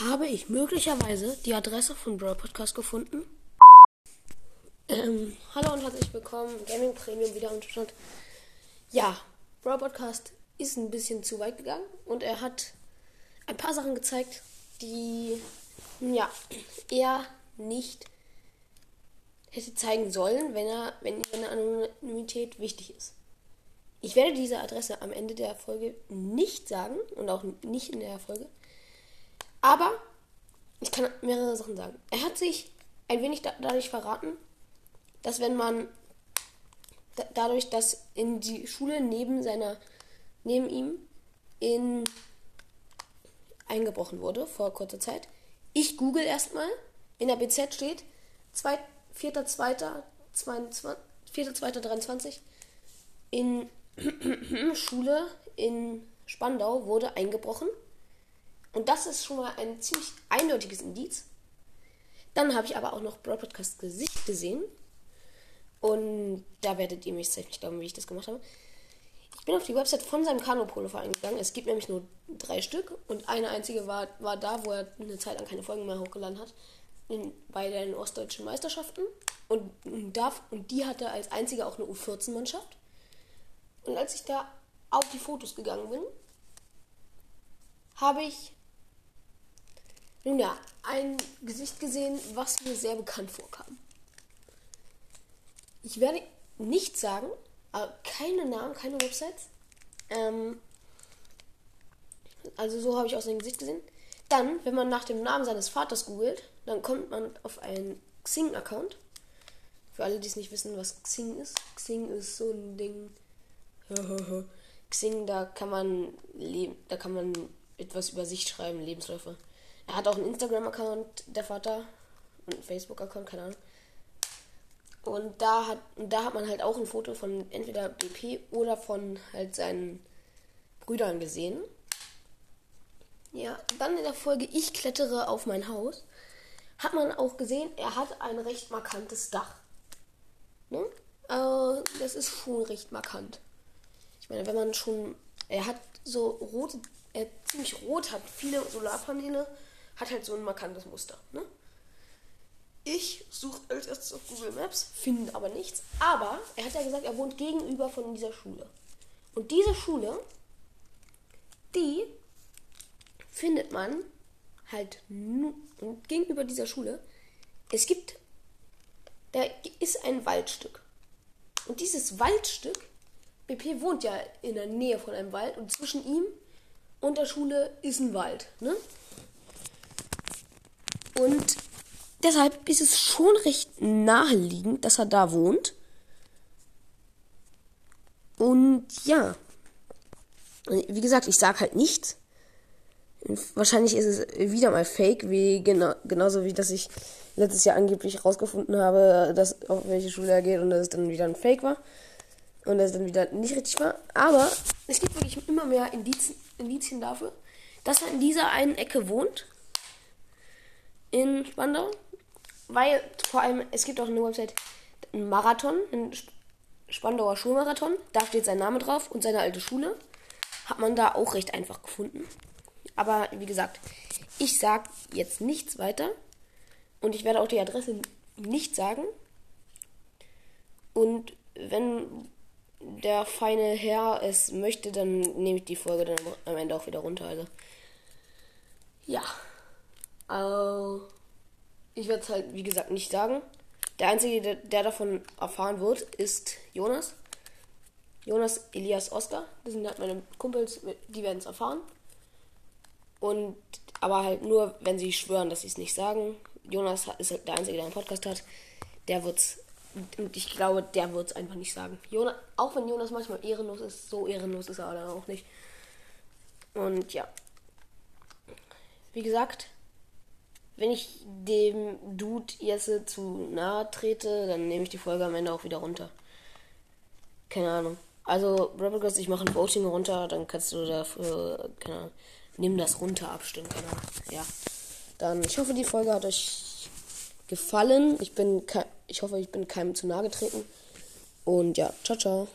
habe ich möglicherweise die Adresse von Brawl Podcast gefunden. Ähm, hallo und herzlich willkommen. Gaming Premium wieder am Stand. Ja, Brawl Podcast ist ein bisschen zu weit gegangen und er hat ein paar Sachen gezeigt, die ja er nicht hätte zeigen sollen, wenn er wenn seine Anonymität wichtig ist. Ich werde diese Adresse am Ende der Folge nicht sagen und auch nicht in der Folge. Aber ich kann mehrere Sachen sagen. Er hat sich ein wenig da dadurch verraten, dass wenn man da dadurch, dass in die Schule neben seiner neben ihm in eingebrochen wurde vor kurzer Zeit. Ich google erstmal. In der BZ steht 4.2.23 in Schule in Spandau wurde eingebrochen. Und das ist schon mal ein ziemlich eindeutiges Indiz. Dann habe ich aber auch noch Broad Podcast Gesicht gesehen. Und da werdet ihr mich selbst nicht glauben, wie ich das gemacht habe. Ich bin auf die Website von seinem Kanu-Polo-Verein gegangen. Es gibt nämlich nur drei Stück. Und eine einzige war, war da, wo er eine Zeit lang keine Folgen mehr hochgeladen hat. In, bei den ostdeutschen Meisterschaften. Und, und, da, und die hatte als einzige auch eine U14-Mannschaft. Und als ich da auf die Fotos gegangen bin, habe ich nun ja ein Gesicht gesehen, was mir sehr bekannt vorkam. Ich werde nicht sagen, aber keine Namen, keine Websites. Ähm, also so habe ich aus dem Gesicht gesehen. Dann, wenn man nach dem Namen seines Vaters googelt, dann kommt man auf einen Xing-Account. Für alle, die es nicht wissen, was Xing ist. Xing ist so ein Ding. Xing, da kann man da kann man etwas über sich schreiben, Lebensläufe. Er hat auch einen Instagram-Account, der Vater, und einen Facebook-Account, keine Ahnung. Und da hat, da hat man halt auch ein Foto von entweder BP oder von halt seinen Brüdern gesehen. Ja, dann in der Folge Ich klettere auf mein Haus hat man auch gesehen, er hat ein recht markantes Dach. Ne? Äh, das ist schon recht markant. Ich meine, wenn man schon. Er hat so rote. Er ziemlich rot, hat viele Solarpaneele, hat halt so ein markantes Muster. Ne? Ich suche als erstes auf Google Maps, finde aber nichts. Aber er hat ja gesagt, er wohnt gegenüber von dieser Schule. Und diese Schule, die findet man halt nur gegenüber dieser Schule. Es gibt, da ist ein Waldstück. Und dieses Waldstück BP wohnt ja in der Nähe von einem Wald und zwischen ihm und der Schule ist ein Wald. Ne? Und deshalb ist es schon recht naheliegend, dass er da wohnt. Und ja, wie gesagt, ich sage halt nichts. Wahrscheinlich ist es wieder mal fake, wie genau, genauso wie dass ich letztes Jahr angeblich rausgefunden habe, dass auf welche Schule er geht und dass es dann wieder ein Fake war und das dann wieder nicht richtig war. Aber es gibt wirklich immer mehr Indizien, Indizien dafür, dass er in dieser einen Ecke wohnt. In Spandau. Weil vor allem, es gibt auch eine Website, ein Marathon, ein Spandauer Schulmarathon. Da steht sein Name drauf und seine alte Schule. Hat man da auch recht einfach gefunden. Aber wie gesagt, ich sag jetzt nichts weiter. Und ich werde auch die Adresse nicht sagen. Und wenn der feine Herr es möchte, dann nehme ich die Folge dann am Ende auch wieder runter. Also ja. Also, ich werde es halt, wie gesagt, nicht sagen. Der Einzige, der, der, davon erfahren wird, ist Jonas. Jonas, Elias, Oscar. Das sind halt meine Kumpels, die werden es erfahren. Und aber halt nur, wenn sie schwören, dass sie es nicht sagen. Jonas ist halt der Einzige, der einen Podcast hat. Der wird es und ich glaube, der wird es einfach nicht sagen. Jonas, auch wenn Jonas manchmal ehrenlos ist, so ehrenlos ist er dann auch nicht. Und ja. Wie gesagt, wenn ich dem Dude jetzt zu nahe trete, dann nehme ich die Folge am Ende auch wieder runter. Keine Ahnung. Also, Rebelgirls, ich mache ein Voting runter, dann kannst du dafür, keine Ahnung, nimm das runter abstimmen, keine Ahnung. Ja. Dann, ich hoffe, die Folge hat euch gefallen. Ich bin ich hoffe, ich bin keinem zu nahe getreten. Und ja, ciao, ciao.